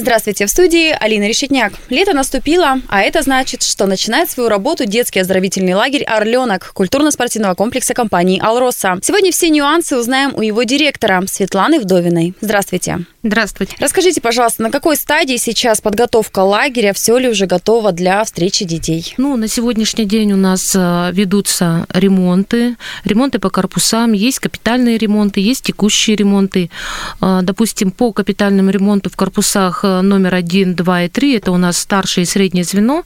Здравствуйте, в студии Алина Решетняк. Лето наступило, а это значит, что начинает свою работу детский оздоровительный лагерь «Орленок» культурно-спортивного комплекса компании «Алроса». Сегодня все нюансы узнаем у его директора Светланы Вдовиной. Здравствуйте. Здравствуйте. Расскажите, пожалуйста, на какой стадии сейчас подготовка лагеря, все ли уже готово для встречи детей? Ну, на сегодняшний день у нас э, ведутся ремонты, ремонты по корпусам, есть капитальные ремонты, есть текущие ремонты. Э, допустим, по капитальному ремонту в корпусах номер 1, 2 и 3, это у нас старшее и среднее звено,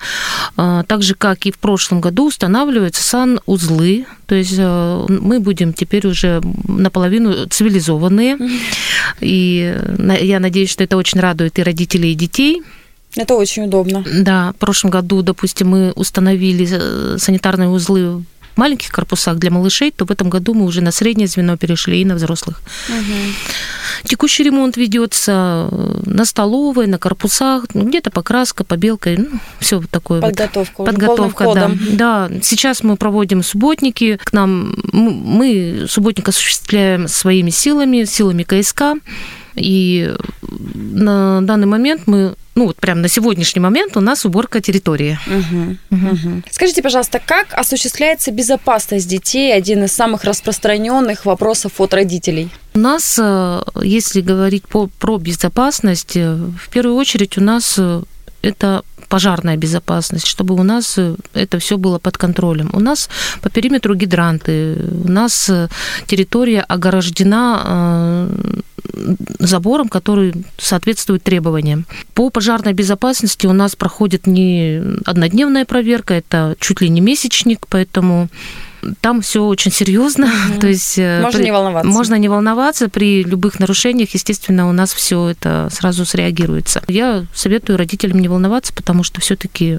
так же, как и в прошлом году, устанавливаются санузлы, то есть мы будем теперь уже наполовину цивилизованные, и я надеюсь, что это очень радует и родителей, и детей. Это очень удобно. Да, в прошлом году, допустим, мы установили э, санитарные узлы маленьких корпусах для малышей, то в этом году мы уже на среднее звено перешли и на взрослых. Угу. Текущий ремонт ведется э, на столовой, на корпусах, ну, где-то покраска, побелка, ну, все вот такое. Подготовка. Вот. Подготовка, да. Да, сейчас мы проводим субботники. К нам мы субботник осуществляем своими силами, силами КСК. И на данный момент мы, ну вот прям на сегодняшний момент у нас уборка территории. Угу, угу. Скажите, пожалуйста, как осуществляется безопасность детей? Один из самых распространенных вопросов от родителей. У нас, э, если говорить по, про безопасность, э, в первую очередь у нас э, это пожарная безопасность, чтобы у нас это все было под контролем. У нас по периметру гидранты, у нас территория ограждена забором, который соответствует требованиям. По пожарной безопасности у нас проходит не однодневная проверка, это чуть ли не месячник, поэтому там все очень серьезно. Угу. То есть э, можно при... не волноваться. Можно не волноваться. При любых нарушениях, естественно, у нас все это сразу среагируется. Я советую родителям не волноваться, потому что все-таки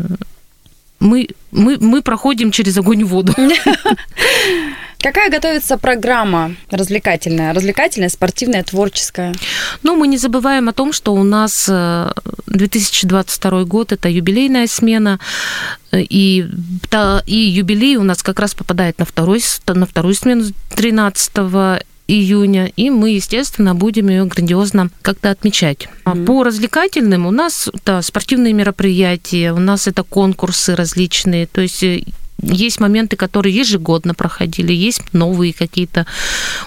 мы, мы, мы проходим через огонь и воду. Какая готовится программа развлекательная? Развлекательная, спортивная, творческая? Ну, мы не забываем о том, что у нас 2022 э, год – это юбилейная смена, и, и юбилей у нас как раз попадает на, второй, на вторую смену 13 июня, и мы, естественно, будем ее грандиозно как-то отмечать. Mm-hmm. По развлекательным у нас да, спортивные мероприятия, у нас это конкурсы различные, то есть э, есть моменты, которые ежегодно проходили, есть новые какие-то.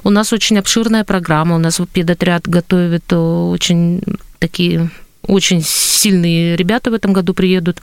У нас очень обширная программа, у нас педотряд готовит э, очень такие очень сильные ребята в этом году приедут,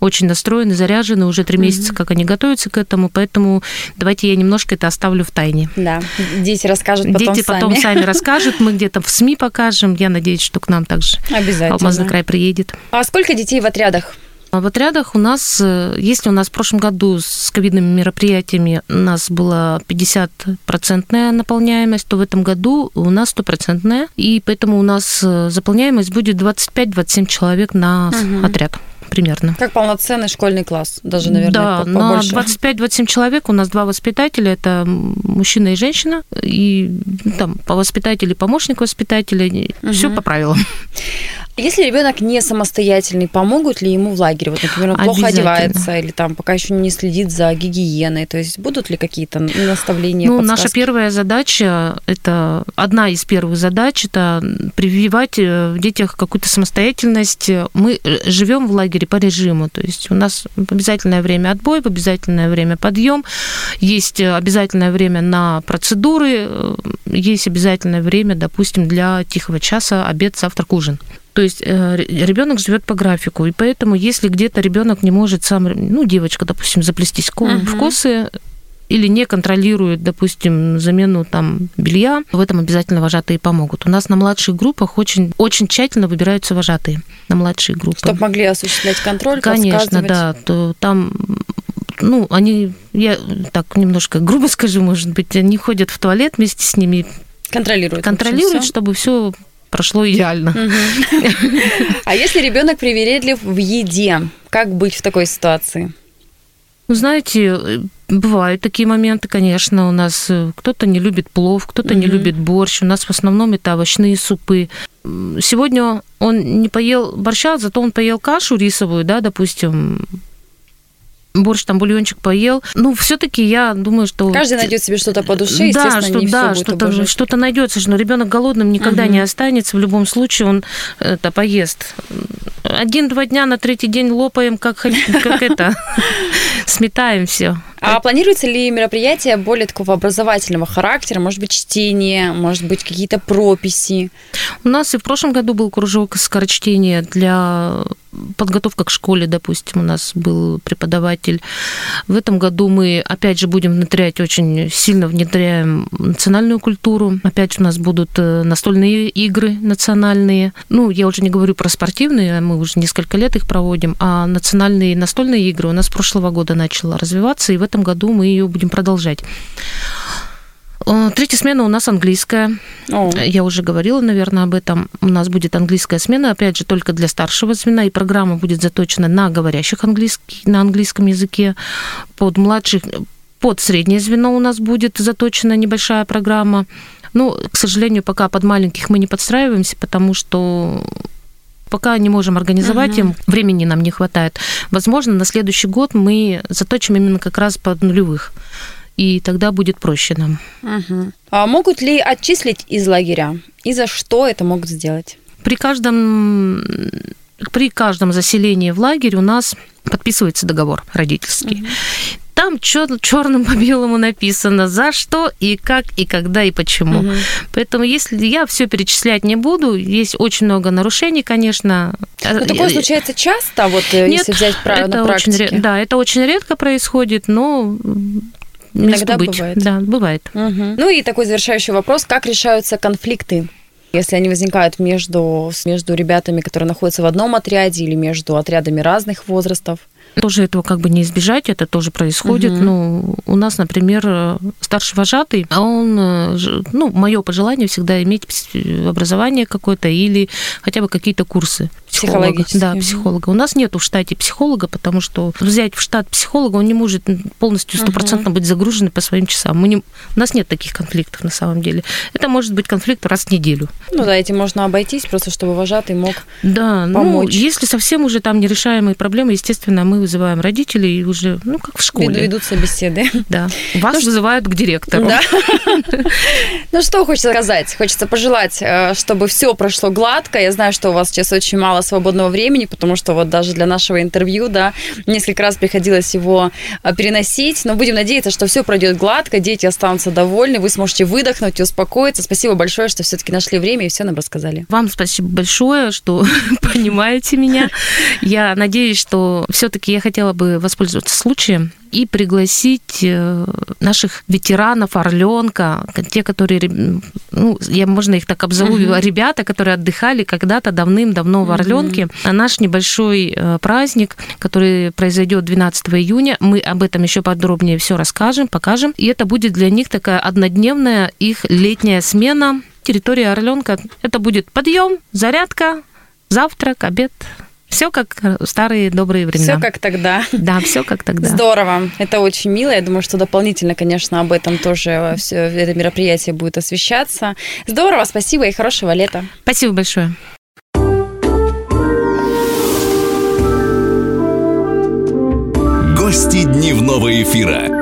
очень настроены, заряжены, уже три месяца, как они готовятся к этому, поэтому давайте я немножко это оставлю в тайне. Да, дети расскажут потом Дети потом сами расскажут, мы где-то в СМИ покажем, я надеюсь, что к нам также Обязательно. Алмазный край приедет. А сколько детей в отрядах? А в отрядах у нас, э, если у нас в прошлом году с ковидными мероприятиями у нас была 50-процентная наполняемость, то в этом году у нас стопроцентная, и поэтому у нас э, заполняемость будет 25-27 человек на угу. отряд примерно. Как полноценный школьный класс, даже, наверное, Да, побольше. на 25-27 человек у нас два воспитателя, это мужчина и женщина, и ну, там по воспитателю, помощник воспитателя, угу. все по правилам. Если ребенок не самостоятельный, помогут ли ему в лагере? Вот, например, он плохо одевается или там пока еще не следит за гигиеной. То есть будут ли какие-то наставления? Ну, подсказки? наша первая задача это одна из первых задач это прививать э, в детях какую-то самостоятельность. Мы живем в лагере по режиму, то есть у нас в обязательное время отбой, в обязательное время подъем, есть обязательное время на процедуры, э, есть обязательное время, допустим, для тихого часа, обед, завтрак, ужин. То есть э, ребенок живет по графику, и поэтому, если где-то ребенок не может сам, ну, девочка, допустим, заплестись uh-huh. в косы, или не контролирует, допустим, замену там белья, в этом обязательно вожатые помогут. У нас на младших группах очень, очень тщательно выбираются вожатые на младшие группы. Чтобы могли осуществлять контроль, Конечно, да. То там ну, они, я так немножко грубо скажу, может быть, они ходят в туалет вместе с ними. Контролируют. Контролируют, чтобы все прошло идеально. А если ребенок привередлив в еде, как быть в такой ситуации? Ну, знаете, бывают такие моменты, конечно. У нас э, кто-то не любит плов, кто-то не любит борщ. У нас в основном это овощные супы. сегодня он не поел борща, зато он поел кашу рисовую, да, допустим, борщ, там бульончик поел. Ну, все-таки я думаю, что... Каждый найдет себе что-то по душе, да, что, не да, что-то, что-то найдется, но ребенок голодным никогда угу. не останется. В любом случае он это поест. Один-два дня на третий день лопаем, как, как это, сметаем все. А планируется ли мероприятие более такого образовательного характера? Может быть, чтение, может быть, какие-то прописи? У нас и в прошлом году был кружок скорочтения для подготовка к школе, допустим, у нас был преподаватель. В этом году мы, опять же, будем внедрять, очень сильно внедряем национальную культуру. Опять у нас будут э, настольные игры национальные. Ну, я уже не говорю про спортивные, мы уже несколько лет их проводим, а национальные настольные игры у нас с прошлого года начала развиваться, и в этом году мы ее будем продолжать. Э, третья смена у нас английская. О. Я уже говорила, наверное, об этом. У нас будет английская смена, опять же, только для старшего звена, и программа будет заточена на говорящих английский, на английском языке. Под младших, под среднее звено у нас будет заточена небольшая программа. Ну, к сожалению, пока под маленьких мы не подстраиваемся, потому что пока не можем организовать угу. им, времени нам не хватает. Возможно, на следующий год мы заточим именно как раз под нулевых и тогда будет проще нам. Угу. А могут ли отчислить из лагеря? И за что это могут сделать? При каждом при каждом заселении в лагерь у нас подписывается договор родительский. Угу. Там черным по белому написано, за что и как и когда и почему. Угу. Поэтому если я все перечислять не буду, есть очень много нарушений, конечно. Но ну, такое случается часто, вот э, Нет, если взять правило это на практике. Очень, да, это очень редко происходит, но Иногда быть. бывает. Да, бывает. Угу. Ну и такой завершающий вопрос, как решаются конфликты? Если они возникают между, между ребятами, которые находятся в одном отряде или между отрядами разных возрастов? Тоже этого как бы не избежать, это тоже происходит. Угу. Ну, у нас, например, старший вожатый, а он, э, ну, мое пожелание всегда иметь образование какое-то или хотя бы какие-то курсы психолога. Да, психолога. У нас нет в штате психолога, потому что взять в штат психолога, он не может полностью стопроцентно быть загружен по своим часам. Мы не, у нас нет таких конфликтов на самом деле. Это может быть конфликт раз в неделю. Ну да, этим можно обойтись, просто чтобы вожатый мог да, ну, помочь. Ну, если совсем уже там нерешаемые проблемы, естественно, мы вызываем родителей и уже, ну, как в школе. Ведутся беседы. Да. Вас ну, вызывают к директору. Да. Ну, что хочется сказать? Хочется пожелать, э, чтобы все прошло гладко. Я знаю, что у вас сейчас очень мало свободного времени, потому что вот даже для нашего интервью, да, несколько раз приходилось его э, переносить. Но будем надеяться, что все пройдет гладко, дети останутся довольны, вы сможете выдохнуть и успокоиться. Спасибо большое, что все-таки нашли время и все нам рассказали. Вам спасибо большое, что понимаете меня. Я надеюсь, что все-таки я хотела бы воспользоваться случаем и пригласить э, наших ветеранов Орленка, те, которые, ну, я можно их так обзову, uh-huh. ребята, которые отдыхали когда-то давным-давно в Орленке, uh-huh. на наш небольшой э, праздник, который произойдет 12 июня. Мы об этом еще подробнее все расскажем, покажем. И это будет для них такая однодневная их летняя смена. Территория Орленка. Это будет подъем, зарядка, завтрак, обед, все как старые добрые времена. Все как тогда. Да, все как тогда. Здорово. Это очень мило. Я думаю, что дополнительно, конечно, об этом тоже все это мероприятие будет освещаться. Здорово, спасибо и хорошего лета. Спасибо большое. Гости дневного эфира.